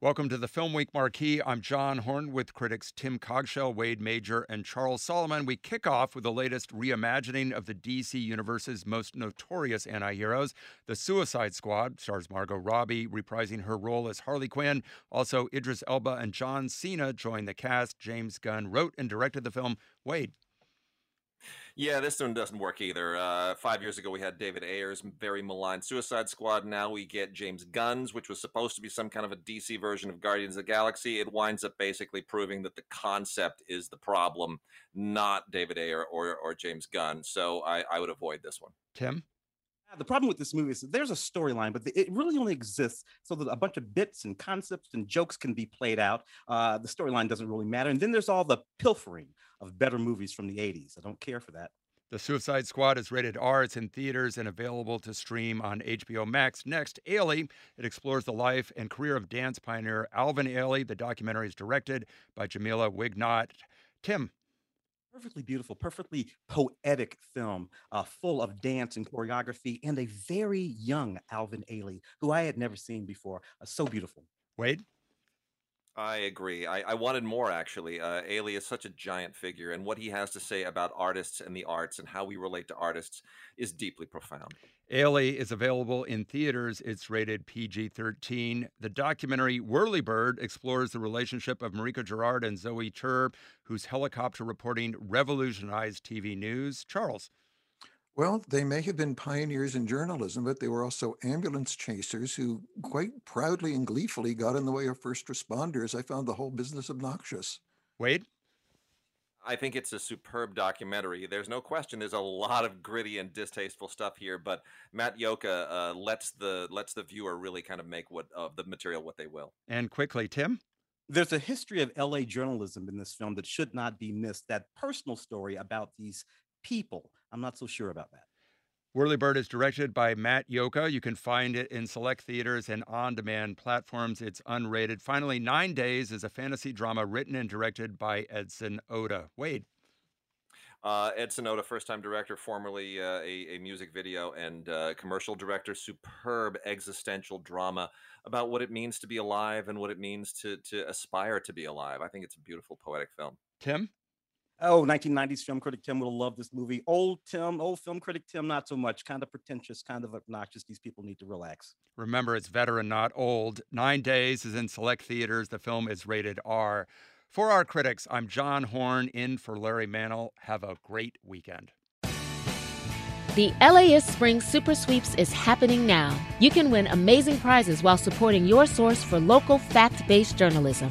Welcome to the Film Week Marquee. I'm John Horn with critics Tim Cogshell, Wade Major, and Charles Solomon. We kick off with the latest reimagining of the DC Universe's most notorious anti heroes. The Suicide Squad stars Margot Robbie reprising her role as Harley Quinn. Also, Idris Elba and John Cena join the cast. James Gunn wrote and directed the film. Wade. Yeah, this one doesn't work either. Uh, five years ago, we had David Ayer's very maligned Suicide Squad. Now we get James Gunn's, which was supposed to be some kind of a DC version of Guardians of the Galaxy. It winds up basically proving that the concept is the problem, not David Ayer or, or James Gunn. So I, I would avoid this one. Tim? The problem with this movie is there's a storyline, but it really only exists so that a bunch of bits and concepts and jokes can be played out. Uh, the storyline doesn't really matter. And then there's all the pilfering of better movies from the 80s. I don't care for that. The Suicide Squad is rated R. It's in theaters and available to stream on HBO Max. Next, Ailey. It explores the life and career of dance pioneer Alvin Ailey. The documentary is directed by Jamila Wignot. Tim, perfectly beautiful, perfectly poetic film, uh, full of dance and choreography, and a very young Alvin Ailey, who I had never seen before. Uh, so beautiful. Wade? I agree. I, I wanted more actually. Uh, Ailey is such a giant figure, and what he has to say about artists and the arts and how we relate to artists is deeply profound. Ailey is available in theaters. It's rated PG 13. The documentary Whirlybird explores the relationship of Marika Gerrard and Zoe Tur, whose helicopter reporting revolutionized TV news. Charles. Well, they may have been pioneers in journalism, but they were also ambulance chasers who quite proudly and gleefully got in the way of first responders. I found the whole business obnoxious. Wade? I think it's a superb documentary. There's no question. There's a lot of gritty and distasteful stuff here, but Matt Yoka uh, lets the lets the viewer really kind of make what of the material what they will. And quickly, Tim. There's a history of LA journalism in this film that should not be missed. That personal story about these people. I'm not so sure about that. Whirlybird is directed by Matt Yoka. You can find it in select theaters and on demand platforms. It's unrated. Finally, Nine Days is a fantasy drama written and directed by Edson Oda. Wade. Uh, Edson Oda, first time director, formerly uh, a, a, music video and uh, commercial director. Superb existential drama about what it means to be alive and what it means to, to aspire to be alive. I think it's a beautiful, poetic film. Tim? Oh, 1990s film critic Tim would have loved this movie. Old Tim, old film critic Tim, not so much. Kind of pretentious, kind of obnoxious. These people need to relax. Remember, it's veteran, not old. Nine Days is in select theaters. The film is rated R. For our critics, I'm John Horn in for Larry Mantle. Have a great weekend. The LAist Spring Super Sweeps is happening now. You can win amazing prizes while supporting your source for local fact based journalism.